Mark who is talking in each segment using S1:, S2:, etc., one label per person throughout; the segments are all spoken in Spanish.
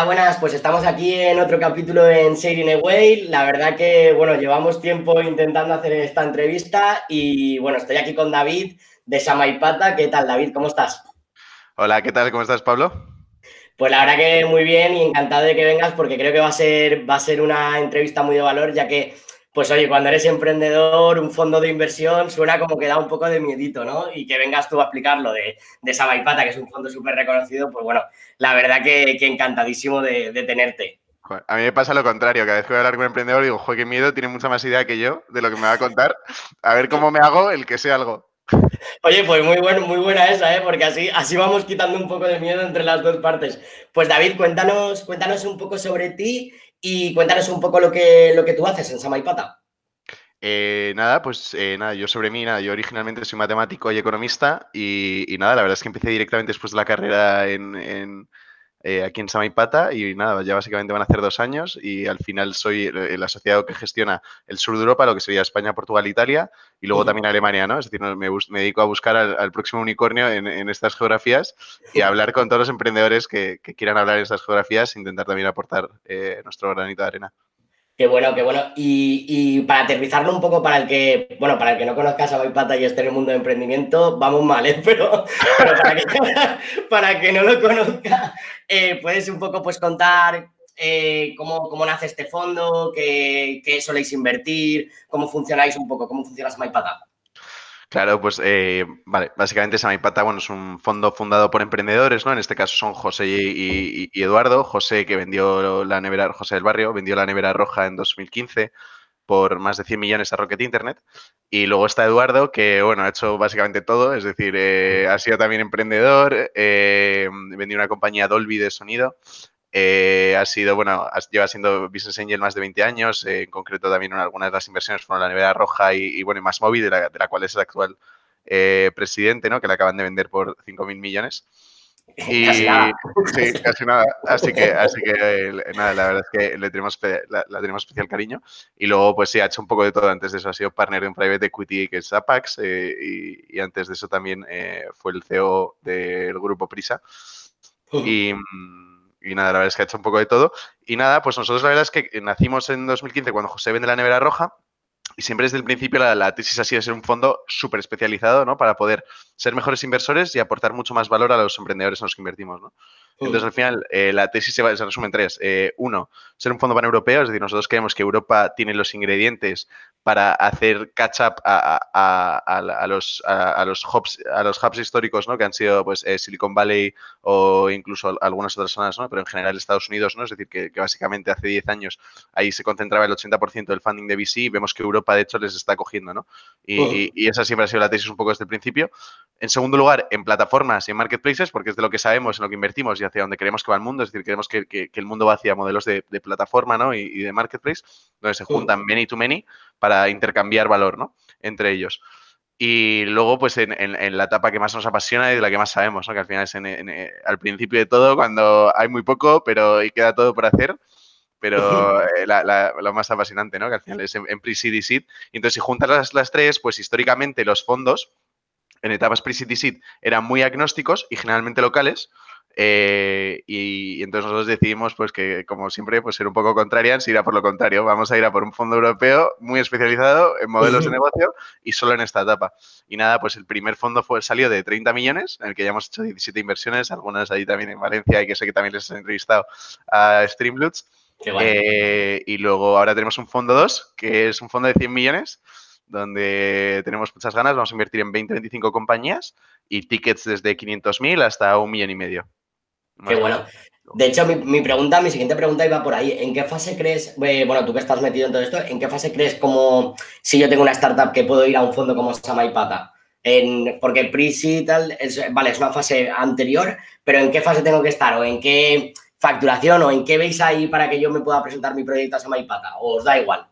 S1: Hola, buenas. Pues estamos aquí en otro capítulo en Sharing Away. La verdad que, bueno, llevamos tiempo intentando hacer esta entrevista y, bueno, estoy aquí con David de Samaipata. ¿Qué tal, David? ¿Cómo estás?
S2: Hola, ¿qué tal? ¿Cómo estás, Pablo?
S1: Pues la verdad que muy bien y encantado de que vengas porque creo que va a ser, va a ser una entrevista muy de valor, ya que pues oye, cuando eres emprendedor, un fondo de inversión, suena como que da un poco de miedito, ¿no? Y que vengas tú a explicarlo de, de Samaipata, que es un fondo súper reconocido, pues bueno, la verdad que, encantadísimo de, tenerte.
S2: A mí me pasa lo contrario, cada vez que voy a hablar con un emprendedor digo, joder, qué miedo, tiene mucha más idea que yo de lo que me va a contar. A ver cómo me hago el que sea algo.
S1: Oye, pues muy, bueno, muy buena esa, ¿eh? porque así, así vamos quitando un poco de miedo entre las dos partes. Pues David, cuéntanos, cuéntanos un poco sobre ti y cuéntanos un poco lo que, lo que tú haces en Samaipata.
S2: Eh, nada, pues eh, nada, yo sobre mí, nada, yo originalmente soy matemático y economista y, nada, la verdad es que empecé directamente después de la carrera en, eh, aquí en Samaipata y nada, ya básicamente van a hacer dos años y al final soy el, asociado que gestiona el sur de Europa, lo que sería España, Portugal, Italia y luego también Alemania, ¿no? Es decir, me, dedico a buscar al, próximo unicornio en, estas geografías y a hablar con todos los emprendedores que, que quieran hablar en estas geografías e intentar también aportar nuestro granito de arena.
S1: Qué bueno, qué bueno. Y, para aterrizarlo un poco para el que, bueno, para el que no conozca a Pata y esté en el mundo de emprendimiento, vamos mal, ¿eh? Pero, para, que, no lo conozca, eh, puedes un poco pues contar eh, cómo, nace este fondo, qué, qué, soléis invertir, cómo funcionáis un poco, cómo funciona Pata.
S2: Claro, pues eh, vale, básicamente Samaipata, bueno, es un fondo fundado por emprendedores, ¿no? En este caso son José y, Eduardo. José que vendió la nevera, José del Barrio, vendió la nevera roja en 2015 por más de 100 millones a Rocket Internet. Y luego está Eduardo, que bueno, ha hecho básicamente todo, es decir, eh, ha sido también emprendedor, eh, vendió una compañía Dolby de sonido, eh, ha sido, bueno, lleva siendo Business Angel más de 20 años, eh, en concreto también algunas de las inversiones fueron la nevera roja y, bueno, y más móvil, de la, cual es el actual eh, presidente, ¿no? Que le acaban de vender por 5.000 millones.
S1: Y, casi nada.
S2: Sí, casi nada. Así que, así que nada, la verdad es que le tenemos, la, tenemos especial cariño. Y luego, pues sí, ha hecho un poco de todo. Antes de eso ha sido partner de un private equity que es Apax. y, y, antes de eso también fue el CEO del grupo Prisa. Y, y nada, la verdad es que ha hecho un poco de todo. Y nada, pues nosotros la verdad es que nacimos en 2015 cuando José vende la nevera roja y siempre desde el principio la, tesis ha sido ser un fondo súper especializado, ¿no? Para poder ser mejores inversores y aportar mucho más valor a los emprendedores en los que invertimos, ¿no? Entonces, al final, eh, la tesis se, resume en tres. Eh, uno, ser un fondo paneuropeo, es decir, nosotros creemos que Europa tiene los ingredientes para hacer catch up a, los, a, los, hubs, a los hubs históricos, ¿no? Que han sido, pues, eh, Silicon Valley o incluso algunas otras zonas, ¿no? Pero en general Estados Unidos, ¿no? Es decir, que, básicamente hace 10 años ahí se concentraba el 80% del funding de VC y vemos que Europa, de hecho, les está cogiendo, ¿no? Y, y esa siempre ha sido la tesis un poco desde el principio. En segundo lugar, en plataformas y en marketplaces, porque es de lo que sabemos, en lo que invertimos y hacia donde queremos que va el mundo. Es decir, queremos que, el mundo va hacia modelos de, plataforma ¿no? y, de marketplace, donde se juntan many to many para intercambiar valor ¿no? entre ellos. Y luego, pues en, la etapa que más nos apasiona y de la que más sabemos, ¿no? que al final es eh, al principio de todo, cuando hay muy poco, pero y queda todo por hacer pero eh, lo más apasionante, ¿no? Que al final es en, pre-seed y seed. Y entonces, si juntas las, las, tres, pues históricamente los fondos en etapas pre-seed y seed eran muy agnósticos y generalmente locales. Eh, y, entonces nosotros decidimos, pues que como siempre, pues ser un poco contrarians, ir a por lo contrario. Vamos a ir a por un fondo europeo muy especializado en modelos de negocio y solo en esta etapa. Y nada, pues el primer fondo fue salió de 30 millones, en el que ya hemos hecho 17 inversiones, algunas ahí también en Valencia y que sé que también les he entrevistado a Streamloots. Eh, y luego ahora tenemos un fondo 2, que es un fondo de 100 millones donde tenemos muchas ganas. Vamos a invertir en 20-25 compañías y tickets desde 500.000 hasta un millón y medio.
S1: Qué bueno. De hecho, mi, pregunta, mi siguiente pregunta iba por ahí. ¿En qué fase crees, eh, bueno, tú que estás metido en todo esto, ¿en qué fase crees como si yo tengo una startup que puedo ir a un fondo como Samaipata? En, porque pre y tal, vale, es una fase anterior, pero ¿en qué fase tengo que estar? ¿O en qué facturación? ¿O en qué veis ahí para que yo me pueda presentar mi proyecto a Samaipata? ¿O os da igual?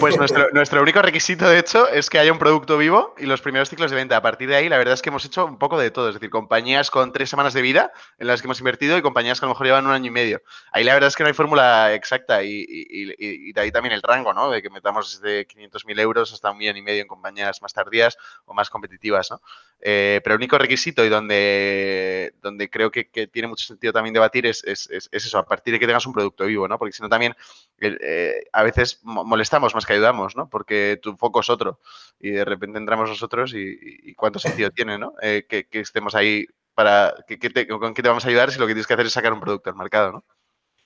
S2: Pues nuestro, nuestro, único requisito, de hecho, es que haya un producto vivo y los primeros ciclos de venta. A partir de ahí, la verdad es que hemos hecho un poco de todo. Es decir, compañías con tres semanas de vida en las que hemos invertido y compañías que a lo mejor llevan un año y medio. Ahí la verdad es que no hay fórmula exacta y, y, de ahí también el rango, ¿no? De que metamos desde 500.000 euros hasta un millón y medio en compañías más tardías o más competitivas, ¿no? Eh, pero el único requisito y donde, donde creo que, tiene mucho sentido también debatir es, es, es, eso, a partir de que tengas un producto vivo, ¿no? Porque si no también eh, a veces molestamos más que ayudamos, ¿no? Porque tu foco es otro y de repente entramos nosotros y, cuánto sentido tiene, ¿no? Eh, que, estemos ahí para, que, te, ¿con qué te vamos a ayudar si lo que tienes que hacer es sacar un producto al mercado, ¿no?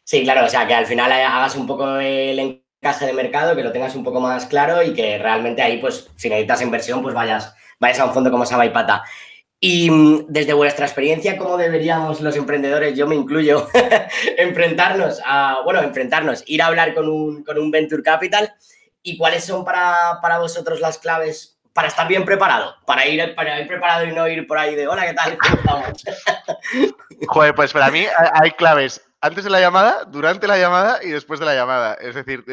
S1: Sí, claro, o sea, que al final hagas un poco el encaje de mercado, que lo tengas un poco más claro y que realmente ahí, pues, si necesitas inversión, pues vayas vayas a un fondo como Saba y Pata. Y mm, desde vuestra experiencia, ¿cómo deberíamos los emprendedores, yo me incluyo, enfrentarnos a, bueno, enfrentarnos, ir a hablar con un, con un Venture Capital? ¿Y cuáles son para, para, vosotros las claves para estar bien preparado? Para ir, para ir preparado y no ir por ahí de, hola, ¿qué tal? ¿Cómo estamos?
S2: Joder, pues para mí hay claves antes de la llamada, durante la llamada y después de la llamada. Es decir,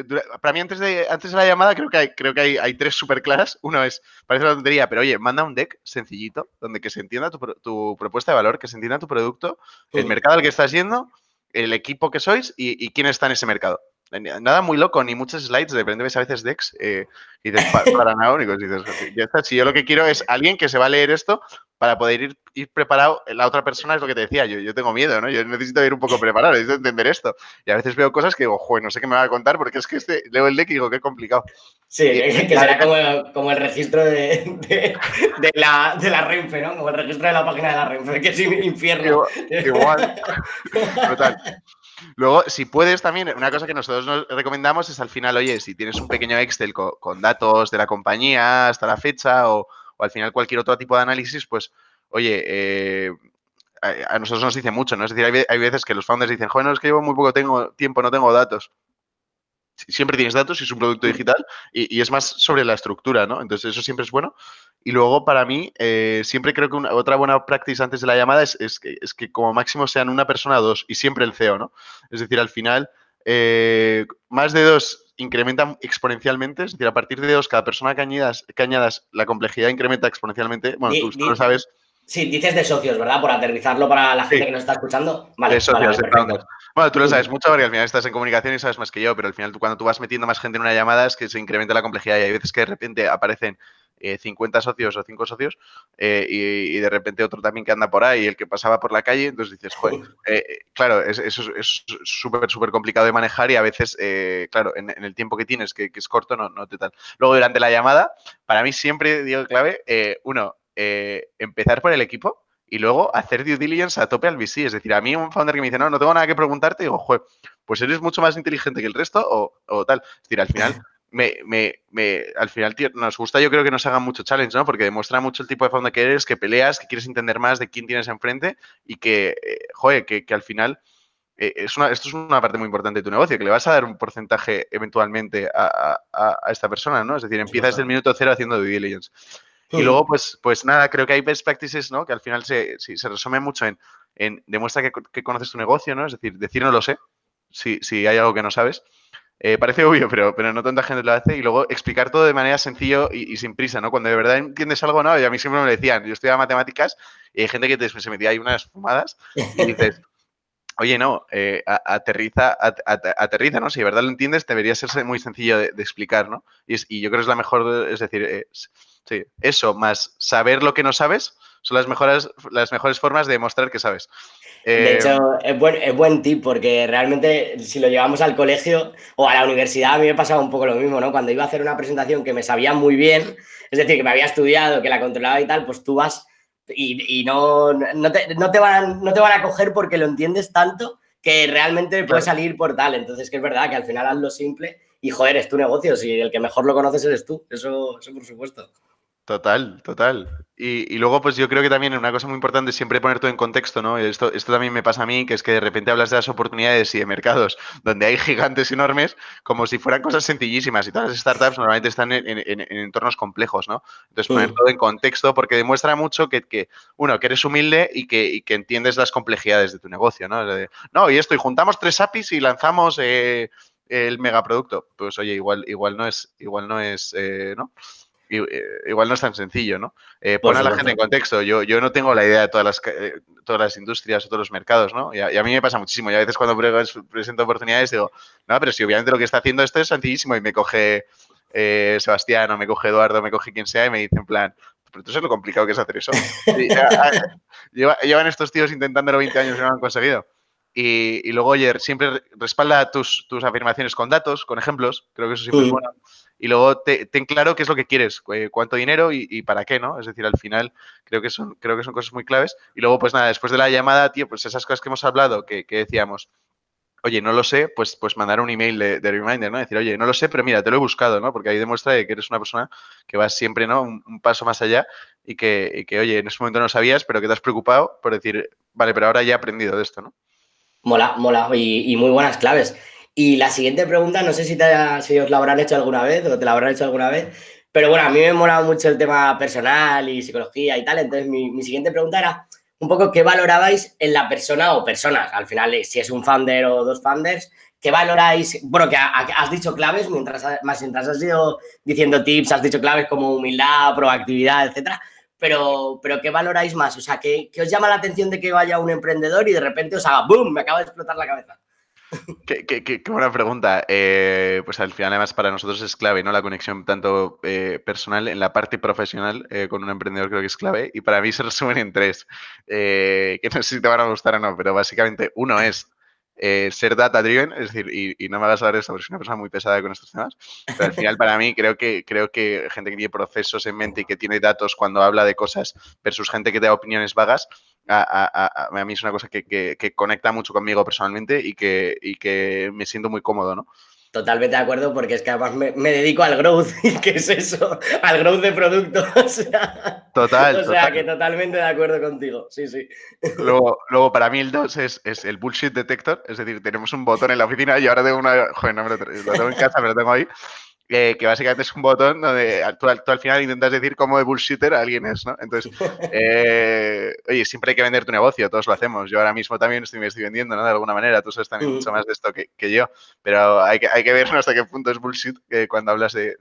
S2: para mí antes de, antes de la llamada creo que hay, creo que hay, hay tres súper claras. Uno es, parece una tontería, pero oye, manda un deck sencillito donde que se entienda tu, propuesta de valor, que se entienda tu producto, el mercado al que estás yendo, el equipo que sois y, y quién está en ese mercado nada muy loco, ni muchos slides, de repente ves a veces decks eh, y dices, para, nada. Y dices, ya está, si yo lo que quiero es alguien que se va a leer esto para poder ir, ir preparado. La otra persona es lo que te decía, yo, yo tengo miedo, ¿no? Yo necesito ir un poco preparado, necesito entender esto. Y a veces veo cosas que digo, joder, no sé qué me va a contar porque es que este, leo el deck y digo, qué complicado.
S1: Sí, que será como, como el registro de, de, la, de la Renfe, ¿no? Como el registro de la página de la Renfe, que es infierno.
S2: Igual. Total. Luego, si puedes también, una cosa que nosotros nos recomendamos es al final, oye, si tienes un pequeño Excel con, datos de la compañía hasta la fecha o, al final cualquier otro tipo de análisis, pues, oye, eh, a, nosotros nos dice mucho, ¿no? Es decir, hay, veces que los founders dicen, joder, no, es que llevo muy poco tengo, tiempo, no tengo datos siempre tienes datos y es un producto digital y, es más sobre la estructura, ¿no? Entonces eso siempre es bueno. Y luego para mí, eh, siempre creo que otra buena práctica antes de la llamada es, que, es, que, como máximo sean una persona o dos y siempre el CEO, ¿no? Es decir, al final, eh, más de dos incrementan exponencialmente, es decir, a partir de dos, cada persona que añadas, que añadas la complejidad incrementa exponencialmente. Bueno, tú, lo sabes.
S1: Sí, dices de socios, ¿verdad? Por aterrizarlo para la gente que nos está escuchando. Vale, de socios, de
S2: Bueno, tú lo sabes mucho porque al final estás en comunicación y sabes más que yo, pero al final tú, cuando tú vas metiendo más gente en una llamada es que se incrementa la complejidad y hay veces que de repente aparecen 50 eh, socios o 5 socios eh, y, de repente otro también que anda por ahí, el que pasaba por la calle, entonces dices, joder, eh, claro, eso es súper, súper complicado de manejar y a veces, claro, en, el tiempo que tienes, que, que, es corto, no, no te tal. Luego, durante la llamada, para mí siempre digo clave, uno, eh, empezar por el equipo y luego hacer due diligence a tope al VC. Es decir, a mí un founder que me dice, no, no tengo nada que preguntarte, digo, joder, pues eres mucho más inteligente que el resto o, tal. Es decir, al final, me, me, me, al final nos gusta, yo creo que nos hagan mucho challenge, ¿no? Porque demuestra mucho el tipo de founder que eres, que peleas, que quieres entender más de quién tienes enfrente y que, eh, joder, que, al final... Eh, es una, esto es una parte muy importante de tu negocio, que le vas a dar un porcentaje eventualmente a, a esta persona, ¿no? Es decir, empiezas desde el minuto cero haciendo due diligence. Y luego, pues, pues nada, creo que hay best practices, ¿no? Que al final se, se resume mucho en, en demuestra que, conoces tu negocio, ¿no? Es decir, decir no lo sé, si, si hay algo que no sabes. Eh, parece obvio, pero, pero no tanta gente lo hace. Y luego explicar todo de manera sencillo y, sin prisa, ¿no? Cuando de verdad entiendes algo, ¿no? Y a mí siempre me decían, yo estudiaba matemáticas y hay gente que te, se metía ahí unas fumadas y dices, oye, no, eh, aterriza, aterriza, ¿no? Si de verdad lo entiendes, debería ser muy sencillo de, explicar, ¿no? Y, y, yo creo que es la mejor, es decir, es, Sí, eso más saber lo que no sabes son las mejores, las mejores formas de demostrar que sabes.
S1: de eh, hecho, es buen, es buen tip porque realmente si lo llevamos al colegio o a la universidad, a mí me pasaba un poco lo mismo, ¿no? Cuando iba a hacer una presentación que me sabía muy bien, es decir, que me había estudiado, que la controlaba y tal, pues tú vas y, no, no, te, no, te van, no te van a coger porque lo entiendes tanto que realmente puede salir por tal. Entonces, que es verdad que al final haz lo simple y, joder, es tu negocio. Si el que mejor lo conoces eres tú. Eso, eso por supuesto.
S2: Total, total. Y, luego, pues yo creo que también una cosa muy importante es siempre poner todo en contexto, ¿no? Esto, esto también me pasa a mí, que es que de repente hablas de las oportunidades y de mercados donde hay gigantes enormes, como si fueran cosas sencillísimas. Y todas las startups normalmente están en, entornos complejos, ¿no? Entonces, poner todo en contexto porque demuestra mucho que, que uno, que eres humilde y que, que, entiendes las complejidades de tu negocio, ¿no? no, y esto, y juntamos tres APIs y lanzamos... Eh, el megaproducto, pues oye, igual, igual no es, igual no es, eh, ¿no? Eh, igual no es tan sencillo, ¿no? Eh, pon a la gente en contexto. Yo, yo no tengo la idea de todas las, todas las industrias o todos los mercados, ¿no? Y a, mí me pasa muchísimo. Y a veces cuando presento oportunidades digo, no, pero si obviamente lo que está haciendo esto es sencillísimo y me coge Sebastián o me coge Eduardo, me coge quien sea y me dice en plan, pero tú sabes lo complicado que es hacer eso. llevan estos tíos intentándolo 20 años y no lo han conseguido. Y, luego, oye, siempre respalda tus, tus, afirmaciones con datos, con ejemplos, creo que eso siempre es bueno. Y luego ten claro qué es lo que quieres, cuánto dinero y, para qué, ¿no? Es decir, al final creo que, son, creo que son cosas muy claves. Y luego, pues nada, después de la llamada, tío, pues esas cosas que hemos hablado, que, decíamos, oye, no lo sé, pues, pues mandar un email de, reminder, ¿no? Decir, oye, no lo sé, pero mira, te lo he buscado, ¿no? Porque ahí demuestra que eres una persona que vas siempre, ¿no? Un, paso más allá y que, y que, oye, en ese momento no sabías, pero que te has preocupado por decir, vale, pero ahora ya he aprendido de esto, ¿no?
S1: Mola, mola, y, muy buenas claves. Y la siguiente pregunta, no sé si, si os la habrán hecho alguna vez o te la habrán hecho alguna vez, pero bueno, a mí me mola mucho el tema personal y psicología y tal, entonces mi, siguiente pregunta era un poco qué valorabais en la persona o personas, al final si es un founder o dos founders, ¿qué valoráis? Bueno, que has dicho claves, mientras, más mientras has ido diciendo tips, has dicho claves como humildad, proactividad, etcétera, pero, pero ¿qué valoráis más? O sea, ¿qué, os llama la atención de que vaya un emprendedor y de repente os haga ¡boom! Me acaba de explotar la cabeza.
S2: Qué, buena pregunta. Eh, pues al final, además, para nosotros es clave, ¿no? La conexión tanto eh, personal en la parte profesional eh, con un emprendedor creo que es clave. Y para mí se resumen en tres, que no sé si te van a gustar o no, pero básicamente uno es eh, ser data driven, es decir, y, no me hagas hablar de esto porque soy una persona muy pesada con estos temas, pero al final para mí creo que, creo que gente que tiene procesos en mente y que tiene datos cuando habla de cosas versus gente que da opiniones vagas, a, mí es una cosa que, que, conecta mucho conmigo personalmente y que, y que me siento muy cómodo, ¿no?
S1: Totalmente de acuerdo, porque es que además me, dedico al growth. ¿Y qué es eso? Al growth de producto.
S2: total.
S1: O sea, que totalmente de acuerdo contigo. Sí, sí.
S2: Luego, luego para mí el 2 es, es, el bullshit detector. Es decir, tenemos un botón en la oficina y ahora tengo una. Joder, no me lo, lo tengo en casa, pero lo tengo ahí que básicamente es un botón donde tú, al final intentas decir cómo de bullshitter alguien es, ¿no? Entonces, eh, oye, siempre hay que vender tu negocio, todos lo hacemos. Yo ahora mismo también estoy, me estoy vendiendo, ¿no? De alguna manera, tú sabes también mucho más de esto que, yo, pero hay que, hay que ver hasta qué punto es bullshit eh, cuando hablas de,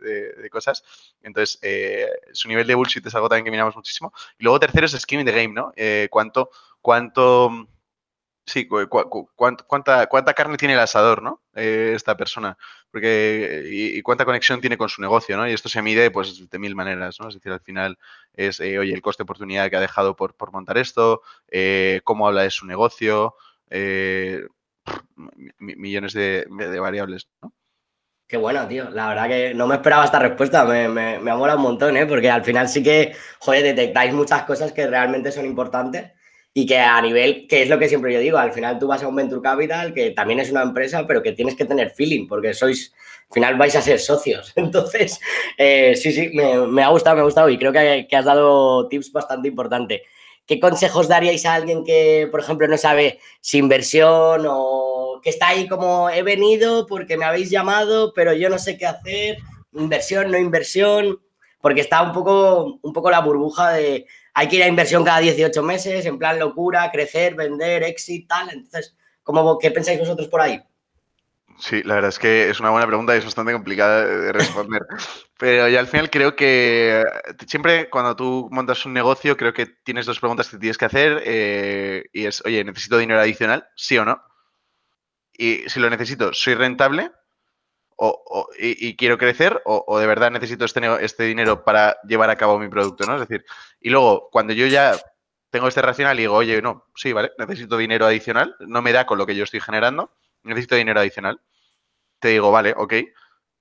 S2: cosas. Entonces, eh, su nivel de bullshit es algo también que miramos muchísimo. Y luego tercero es skin in the game, ¿no? cuánto, cuánto Sí, cuánta, carne tiene el asador, ¿no? Eh, esta persona. Porque, y, cuánta conexión tiene con su negocio, ¿no? Y esto se mide, pues, de mil maneras, ¿no? Es decir, al final es, eh, oye, el coste de oportunidad que ha dejado por, montar esto, eh, cómo habla de su negocio, millones de, variables, ¿no?
S1: Qué bueno, tío. La verdad que no me esperaba esta respuesta. Me, me, me ha molado un montón, ¿eh? Porque al final sí que, joder, detectáis muchas cosas que realmente son importantes y que a nivel, que es lo que siempre yo digo, al final tú vas a un Venture Capital, que también es una empresa, pero que tienes que tener feeling, porque sois, al final vais a ser socios. Entonces, eh, sí, sí, me, ha gustado, me ha gustado y creo que, has dado tips bastante importantes. ¿Qué consejos daríais a alguien que, por ejemplo, no sabe si inversión o que está ahí como he venido porque me habéis llamado, pero yo no sé qué hacer, inversión, no inversión, porque está un poco, un poco la burbuja de hay que ir a inversión cada 18 meses, en plan locura, crecer, vender, exit, tal. Entonces, ¿cómo, ¿qué pensáis vosotros por ahí?
S2: Sí, la verdad es que es una buena pregunta y es bastante complicada de responder. Pero ya al final creo que siempre cuando tú montas un negocio, creo que tienes dos preguntas que tienes que hacer eh, y es, oye, ¿necesito dinero adicional? ¿Sí o no? Y si lo necesito, ¿soy rentable? O, y, quiero crecer o, de verdad necesito este, este dinero para llevar a cabo mi producto, ¿no? Es decir, y luego cuando yo ya tengo este racional y digo, oye, no, sí, vale, necesito dinero adicional, no me da con lo que yo estoy generando, necesito dinero adicional. Te digo, vale, ok.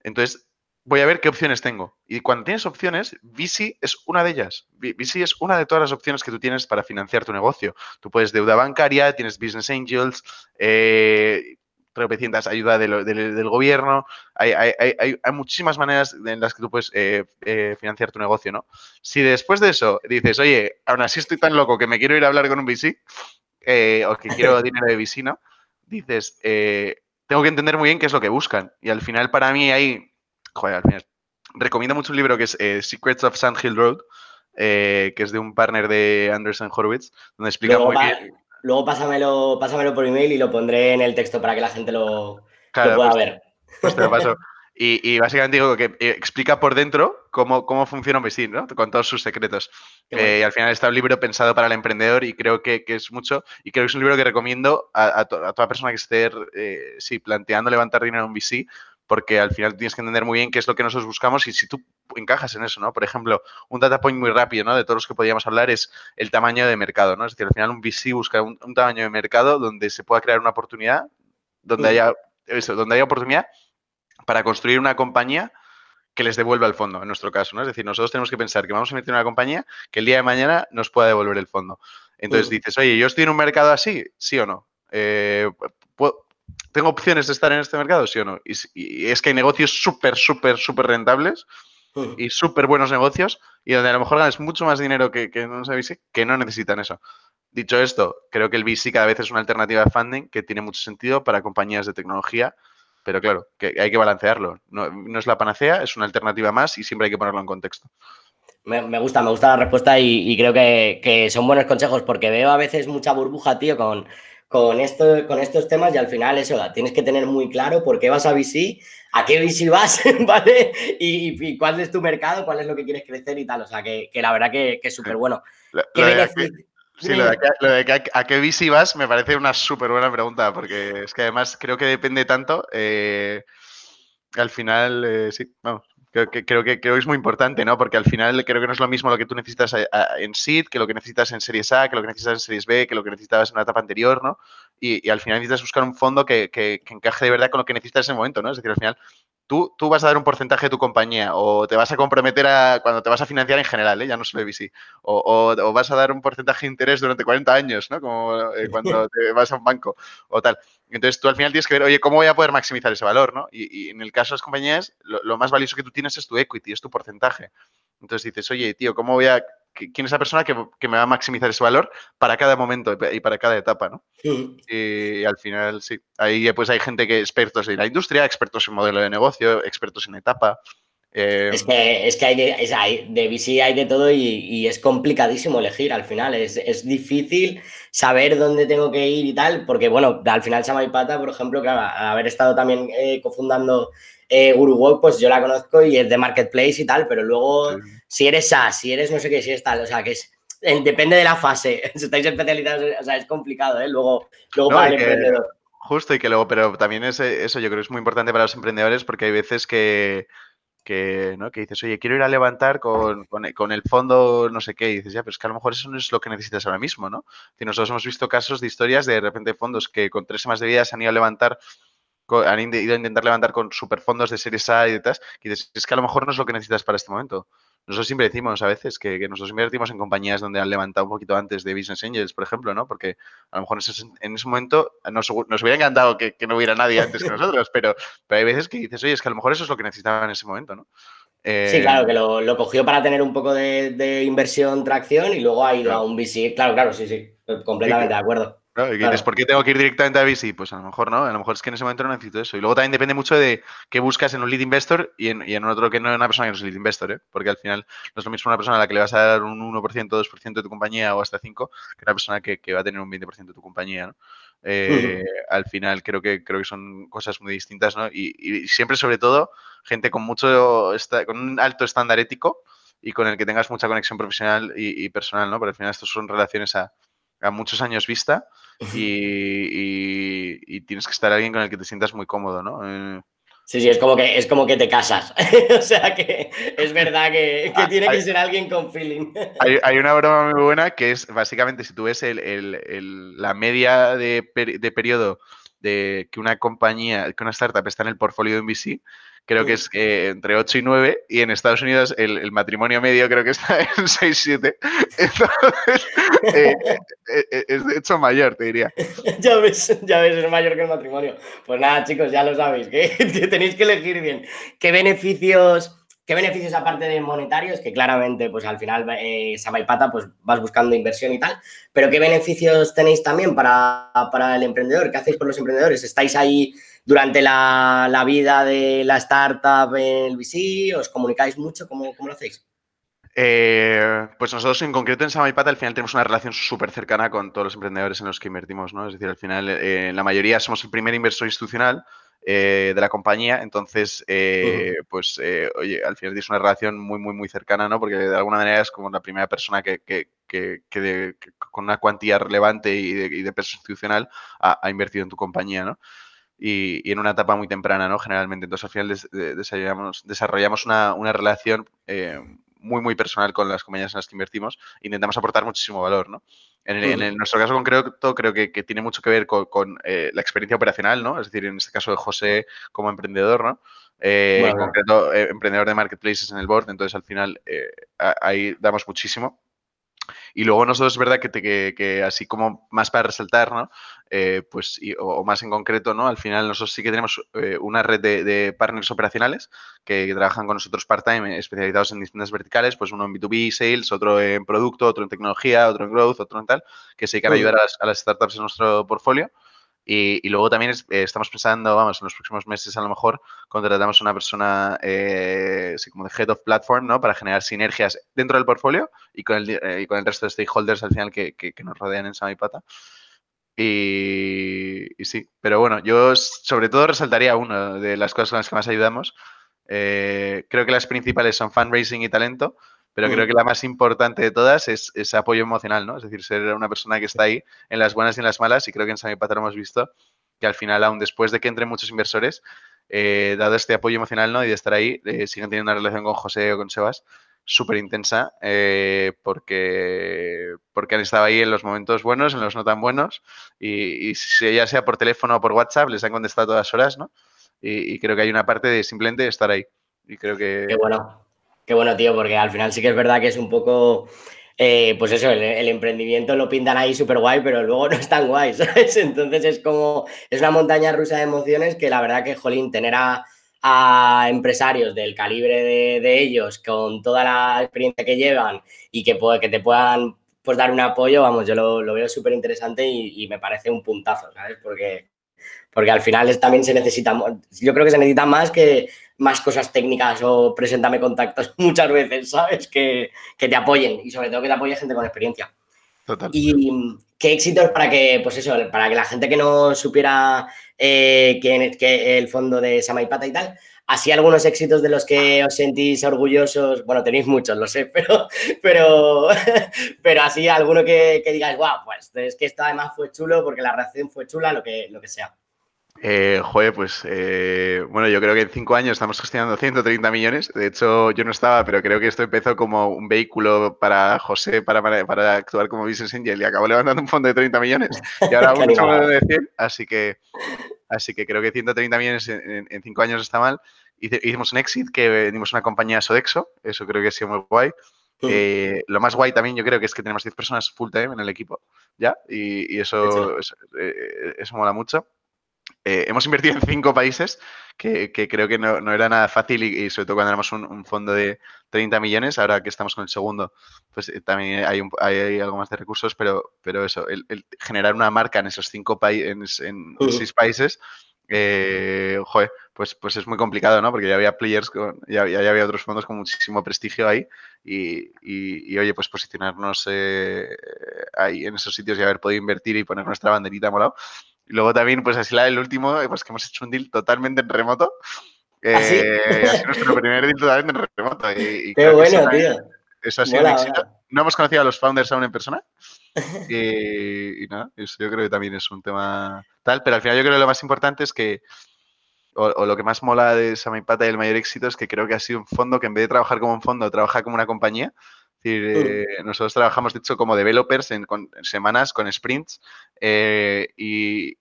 S2: Entonces, voy a ver qué opciones tengo. Y cuando tienes opciones, VC es una de ellas. VC es una de todas las opciones que tú tienes para financiar tu negocio. Tú puedes deuda bancaria, tienes business angels, eh, tropecientas ayuda del, del, gobierno, hay, hay, hay, hay, muchísimas maneras en las que tú puedes eh, eh, financiar tu negocio, ¿no? Si después de eso dices, oye, aún así estoy tan loco que me quiero ir a hablar con un VC eh, o que quiero dinero de VC, ¿no? Dices, tengo que entender muy bien qué es lo que buscan. Y al final para mí hay, joder, al final, recomiendo mucho un libro que es Secrets of Sand Hill Road, que es de un partner de Anderson Horowitz, donde explica muy bien
S1: Luego pásamelo, pásamelo por email y lo pondré en el texto para que la gente lo, pueda ver.
S2: Pues te lo paso. Y, básicamente digo que eh, explica por dentro cómo, cómo funciona un VC, ¿no? Con todos sus secretos. Eh, y al final está un libro pensado para el emprendedor y creo que, es mucho. Y creo que es un libro que recomiendo a, toda persona que esté, eh, sí, planteando levantar dinero en un VC, porque al final tienes que entender muy bien qué es lo que nosotros buscamos y si tú encajas en eso, ¿no? Por ejemplo, un data point muy rápido, ¿no? De todos los que podríamos hablar es el tamaño de mercado, ¿no? Es decir, al final un VC busca un, tamaño de mercado donde se pueda crear una oportunidad, donde haya eso, donde haya oportunidad para construir una compañía que les devuelva el fondo, en nuestro caso, ¿no? Es decir, nosotros tenemos que pensar que vamos a meter en una compañía que el día de mañana nos pueda devolver el fondo. Entonces dices, oye, ¿yo estoy en un mercado así? ¿Sí o no? Eh, ¿Tengo opciones de estar en este mercado? ¿Sí o no? Y, es que hay negocios súper, súper, súper rentables y súper buenos negocios y donde a lo mejor ganas mucho más dinero que, que no que no necesitan eso. Dicho esto, creo que el VC cada vez es una alternativa de funding que tiene mucho sentido para compañías de tecnología pero claro, que hay que balancearlo. No, es la panacea, es una alternativa más y siempre hay que ponerlo en contexto.
S1: Me, gusta, me gusta la respuesta y, creo que, son buenos consejos porque veo a veces mucha burbuja, tío, con, con, esto, con estos temas y al final eso, tienes que tener muy claro por qué vas a VC, a qué VC vas, ¿vale? Y, cuál es tu mercado, cuál es lo que quieres crecer y tal. O sea, que, la verdad que, es súper bueno.
S2: Sí, lo de, que, a qué bici vas me parece una súper buena pregunta, porque es que además creo que depende tanto. Eh, al final, eh, sí, vamos, creo que, creo, que, creo que es muy importante, ¿no? Porque al final creo que no es lo mismo lo que tú necesitas eh, en SID, que lo que necesitas en Series A, que lo que necesitas en Series B, que lo que necesitabas en una etapa anterior, ¿no? Y, al final necesitas buscar un fondo que, que, encaje de verdad con lo que necesitas en ese momento, ¿no? Es decir, al final Tú, vas a dar un porcentaje de tu compañía o te vas a comprometer a cuando te vas a financiar en general, ¿eh? ya no solo VC, o, o, vas a dar un porcentaje de interés durante 40 años, ¿no? Como eh, cuando te vas a un banco o tal. Entonces tú al final tienes que ver, oye, ¿cómo voy a poder maximizar ese valor? ¿no? Y, en el caso de las compañías, lo, más valioso que tú tienes es tu equity, es tu porcentaje. Entonces dices, oye, tío, ¿cómo voy a quién es la persona que, me va a maximizar ese valor para cada momento y para cada etapa, ¿no? Y, al final, sí, ahí pues hay gente que expertos en la industria, expertos en modelo de negocio, expertos en etapa.
S1: Eh, es que, es que hay, de, de VC hay de todo y, es complicadísimo elegir al final. Es, difícil saber dónde tengo que ir y tal, porque bueno, al final Pata, por ejemplo, claro, haber estado también eh, cofundando eh, pues yo la conozco y es de Marketplace y tal, pero luego si eres SaaS, si eres no sé qué, si es tal, o sea, que es, depende de la fase, si estáis especializados, o sea, es complicado, ¿eh? Luego, luego para el emprendedor.
S2: Justo, y que luego, pero también es eh, eso, yo creo que es muy importante para los emprendedores porque hay veces que, que, ¿no? que dices, oye, quiero ir a levantar con, con, el fondo no sé qué, y dices, ya, pero es que a lo mejor eso no es lo que necesitas ahora mismo, ¿no? Que nosotros hemos visto casos de historias de, de repente fondos que con tres semanas de vida se han ido a levantar han ido a intentar levantar con superfondos de series A y demás, y dices, es que a lo mejor no es lo que necesitas para este momento. Nosotros siempre decimos a veces que, nosotros invertimos en compañías donde han levantado un poquito antes de Business Angels, por ejemplo, ¿no? Porque a lo mejor en ese, momento nos, hubiera encantado que, no hubiera nadie antes que nosotros, pero, pero hay veces que dices, oye, es que a lo mejor eso es lo que necesitaba en ese momento, ¿no?
S1: sí, claro, que lo, cogió para tener un poco de, inversión, tracción y luego ha ido a un VC. Claro, claro, sí, sí, completamente de acuerdo.
S2: Y dices, ¿por qué tengo que ir directamente a VC? Pues a lo mejor no, a lo mejor es que en ese momento no necesito eso. Y luego también depende mucho de qué buscas en un lead investor y en, y en otro que no es una persona que no es lead investor, ¿eh? porque al final no es lo mismo una persona a la que le vas a dar un 1%, 2% de tu compañía o hasta 5% que una persona que, va a tener un 20% de tu compañía. ¿no? Eh, al final creo que, creo que son cosas muy distintas ¿no? y, siempre, sobre todo, gente con mucho, con un alto estándar ético y con el que tengas mucha conexión profesional y, y personal, ¿no? Porque al final estos son relaciones a a muchos años vista y, tienes que estar alguien con el que te sientas muy cómodo, ¿no?
S1: Eh, sí, sí, es como que, es como que te casas. o sea que es verdad que, ah, tiene que ser alguien con feeling.
S2: hay, una broma muy buena que es básicamente si tú ves la media de, de periodo de que una compañía, que una startup está en el portfolio de un VC, creo que es eh, entre 8 y 9, y en Estados Unidos el, matrimonio medio creo que está en 6, 7. Entonces, eh, eh, es de hecho mayor, te diría.
S1: ya ves, ya ves, es mayor que el matrimonio. Pues nada, chicos, ya lo sabéis, que, tenéis que elegir bien qué beneficios... ¿Qué beneficios aparte de monetarios? Que claramente, pues al final, eh, pues vas buscando inversión y tal. Pero ¿qué beneficios tenéis también para, para el emprendedor? ¿Qué hacéis por los emprendedores? ¿Estáis ahí durante la, vida de la startup en el VC? ¿Os comunicáis mucho? ¿Cómo, cómo lo hacéis?
S2: Eh, pues nosotros en concreto en Samaipata al final tenemos una relación súper cercana con todos los emprendedores en los que invertimos, ¿no? Es decir, al final eh, la mayoría somos el primer inversor institucional de la compañía. Entonces, pues, oye, al final tienes una relación muy, muy, muy cercana, ¿no? Porque de alguna manera es como la primera persona que, que, que, con una cuantía relevante y de, peso institucional ha, invertido en tu compañía, ¿no? Y, en una etapa muy temprana, ¿no? Generalmente. Entonces, al final desarrollamos, desarrollamos una, una relación muy, muy personal con las compañías en las que invertimos, intentamos aportar muchísimo valor, ¿no? En, nuestro caso concreto, creo que, que, tiene mucho que ver con, eh, la experiencia operacional, ¿no? Es decir, en este caso de José como emprendedor, ¿no? Eh, en concreto, eh, emprendedor de marketplaces en el board, entonces al final ahí damos muchísimo. Y luego nosotros es verdad que, que, así como más para resaltar, ¿no? Eh, pues, o, más en concreto, ¿no? Al final nosotros sí que tenemos eh, una red de, partners operacionales que, trabajan con nosotros part-time especializados en distintas verticales, pues uno en B2B, sales, otro en producto, otro en tecnología, otro en growth, otro en tal, que se dedican a ayudar a las startups en nuestro portfolio. Y, luego también eh, estamos pensando, vamos, en los próximos meses a lo mejor contratamos una persona eh, como de Head of Platform, ¿no? Para generar sinergias dentro del portfolio y con el, eh, y con el resto de stakeholders al final que, que, nos rodean en Samipata. Y, y sí, pero bueno, yo sobre todo resaltaría una de las cosas con las que más ayudamos. creo que las principales son fundraising y talento, pero creo mm. que la más importante de todas es ese apoyo emocional, ¿no? Es decir, ser una persona que está ahí en las buenas y en las malas y creo que en Samipata lo hemos visto que al final, aún después de que entren muchos inversores, eh, dado este apoyo emocional ¿no? y de estar ahí, eh, siguen teniendo una relación con José o con Sebas súper intensa eh, porque, porque han estado ahí en los momentos buenos, en los no tan buenos y, y ya sea por teléfono o por WhatsApp, les han contestado todas horas, ¿no? Y, y, creo que hay una parte de simplemente estar ahí. Y creo que...
S1: Qué bueno. Qué bueno, tío, porque al final sí que es verdad que es un poco, eh, pues eso, el, emprendimiento lo pintan ahí súper guay, pero luego no es tan guay, ¿sabes? Entonces es como, es una montaña rusa de emociones que la verdad que, jolín, tener a, empresarios del calibre de, ellos, con toda la experiencia que llevan y que, que te puedan pues, dar un apoyo, vamos, yo lo, veo súper interesante y, me parece un puntazo, ¿sabes? Porque, porque al final también se necesita, yo creo que se necesita más que, más cosas técnicas o preséntame contactos muchas veces, ¿sabes? Que, te apoyen y sobre todo que te apoye gente con experiencia. Total. Y qué éxitos para que, pues eso, para que la gente que no supiera eh, que, el fondo de Samaipata y tal, así algunos éxitos de los que os sentís orgullosos, bueno, tenéis muchos, lo sé, pero, pero, pero así alguno que, que digáis, guau, pues es que esto además fue chulo porque la reacción fue chula, lo que, lo que sea.
S2: Eh, joder, pues eh, bueno, yo creo que en cinco años estamos gestionando 130 millones. De hecho, yo no estaba, pero creo que esto empezó como un vehículo para José para, para, actuar como Business Angel y acabó levantando un fondo de 30 millones. Y ahora un fondo de 100, así que, así que creo que 130 millones en, cinco años está mal. Hicimos un exit que vendimos una compañía Sodexo, eso creo que ha sido muy guay. Eh, lo más guay también yo creo que es que tenemos 10 personas full time en el equipo, ¿ya? Y, eso, eso mola mucho. Eh, hemos invertido en cinco países, que, creo que no, era nada fácil y, sobre todo cuando éramos un, fondo de 30 millones, ahora que estamos con el segundo, pues eh, también hay, hay, algo más de recursos, pero, pero eso, el, generar una marca en esos cinco países, en, seis países, eh, joder, pues, pues es muy complicado, ¿no? Porque ya había players, con, ya, ya, había otros fondos con muchísimo prestigio ahí y, y, oye, pues posicionarnos ahí en esos sitios y haber podido invertir y poner nuestra banderita molado, y luego también, pues así la del último, pues que hemos hecho un deal totalmente en remoto. ¿Ah, eh, ha sido nuestro primer deal totalmente en remoto. Y,
S1: Qué bueno, tío.
S2: Eso ha sido un éxito. No hemos conocido a los founders aún en persona. y, nada, eso yo creo que también es un tema tal, pero al final yo creo que lo más importante es que, o, lo que más mola de Samipata y el mayor éxito es que creo que ha sido un fondo que en vez de trabajar como un fondo, trabaja como una compañía decir, eh, nosotros trabajamos, de hecho, como developers en, semanas, con sprints, eh, y,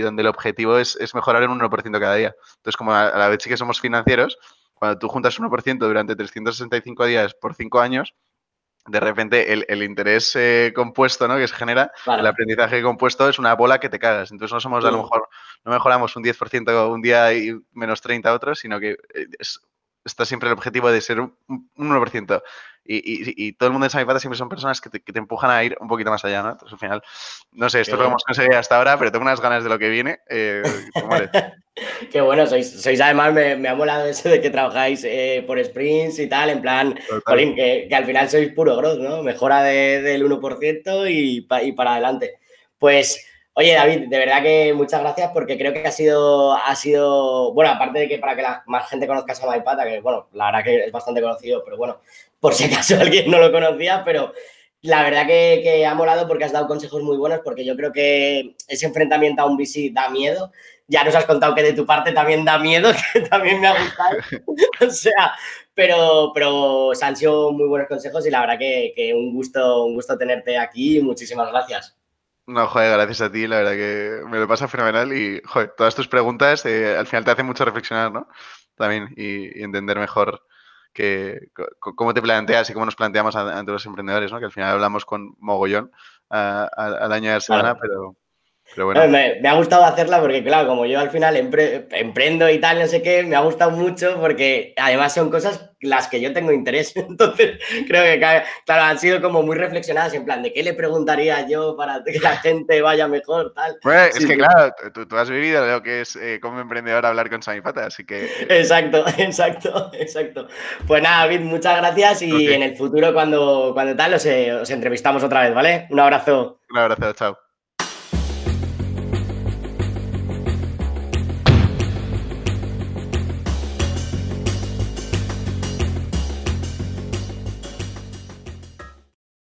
S2: donde el objetivo es, mejorar en un 1% cada día. Entonces, como a, la vez sí que somos financieros, cuando tú juntas 1% durante 365 días por 5 años, de repente el, interés eh, compuesto ¿no? que se genera, el aprendizaje compuesto es una bola que te cagas. Entonces no somos a lo mejor, no mejoramos un 10% un día y menos 30 otros, sino que está siempre el objetivo de ser un, 1%. Y, todo el mundo de Samipata siempre son personas que te, empujan a ir un poquito más allá, ¿no? Entonces, al final, no sé, esto es lo que hemos conseguido hasta ahora, pero tengo unas ganas de lo que viene. Eh,
S1: Qué bueno, sois, sois además, me, me, ha molado eso de que trabajáis eh, por sprints y tal, en plan, que, al final sois puro growth, ¿no? Mejora del 1% y, y para adelante. Pues Oye, David, de verdad que muchas gracias porque creo que ha sido, ha sido, bueno, aparte de que para que más gente conozca a Maipata, que bueno, la verdad que es bastante conocido, pero bueno, por si acaso alguien no lo conocía, pero la verdad que, ha molado porque has dado consejos muy buenos, porque yo creo que ese enfrentamiento a un VC da miedo. Ya nos has contado que de tu parte también da miedo, que también me ha gustado. o sea, pero, pero han sido muy buenos consejos y la verdad que, que un, gusto, un gusto tenerte aquí. Muchísimas gracias.
S2: No, joder, gracias a ti, la verdad que me lo pasa fenomenal y, joder, todas tus preguntas eh, al final te hacen mucho reflexionar, ¿no? También y, entender mejor que, cómo te planteas y cómo nos planteamos ante los emprendedores, ¿no? Que al final hablamos con mogollón al año de la semana, pero,
S1: me, ha gustado hacerla porque, claro, como yo al final emprendo y tal, no sé qué, me ha gustado mucho porque además son cosas las que yo tengo interés. Entonces, creo que, claro, han sido como muy reflexionadas en plan de qué le preguntaría yo para que la gente vaya mejor, tal.
S2: Pues es que, claro, tú, has vivido lo que es eh, como emprendedor hablar con Samifata, así que.
S1: Exacto, exacto, exacto. Pues nada, David, muchas gracias y en el futuro, cuando, cuando tal, os, eh, os entrevistamos otra vez, ¿vale? Un abrazo.
S2: Un abrazo, chao.